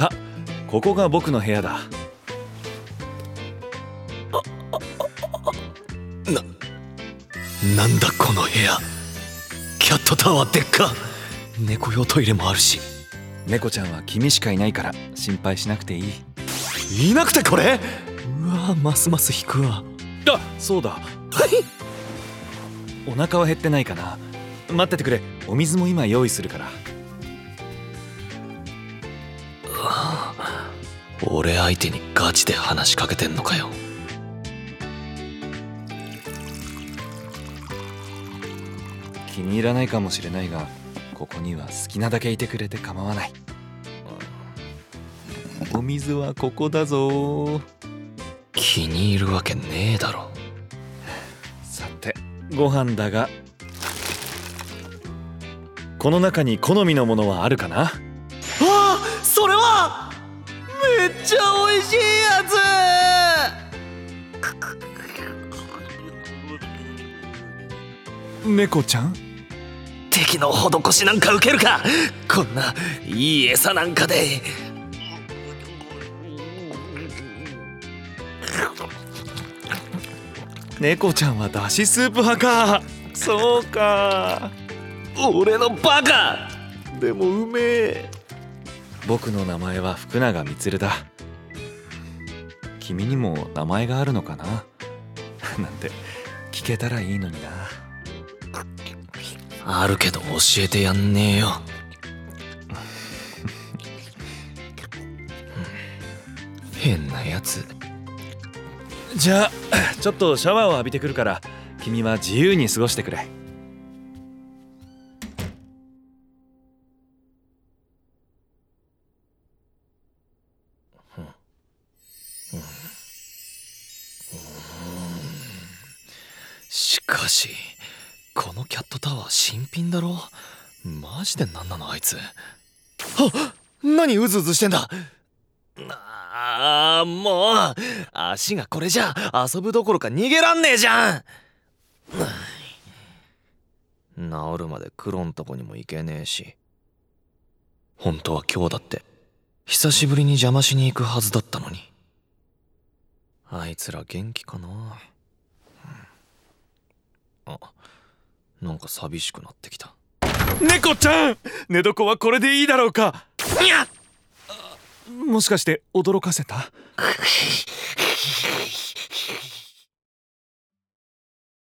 さここが僕の部屋だ。ななんだこの部屋。キャットタワーでっか。猫用トイレもあるし。猫ちゃんは君しかいないから心配しなくていい。いなくてこれ？うわますます引くわ。あそうだ。お腹は減ってないかな。待っててくれ。お水も今用意するから俺相手にガチで話しかけてんのかよ。気に入らないかもしれないがここには好きなだけいてくれて構わない。お水はここだぞ。気に入るわけねえだろ。さてご飯だが。この中に好みのものはあるかな？めっちゃ美味しいや猫ちゃん？つ敵の施しなんか受けるか？こんないい餌なんかで。猫ちゃんはだしスープ派か。そうか。俺のバカ。でもうめえ僕の名前は福永充だ。君にも名前があるのかな？なんて聞けたらいいのにな。あるけど教えてやんねえよ。変なやつ。じゃあちょっとシャワーを浴びてくるから君は自由に過ごしてくれしかしこのキャットタワー新品だろ？マジで何なのあいつ。あ何うずうずしてんだ？あーもう足がこれじゃ遊ぶどころか逃げらんねえじゃん。治るまで黒んとこにも行けねえし。本当は今日だって久しぶりに邪魔しに行くはずだったのに。あいつら元気かな？あなんか寂しくなってきた。猫ちゃん寝床はこれでいいだろうか。にゃもしかして驚かせた？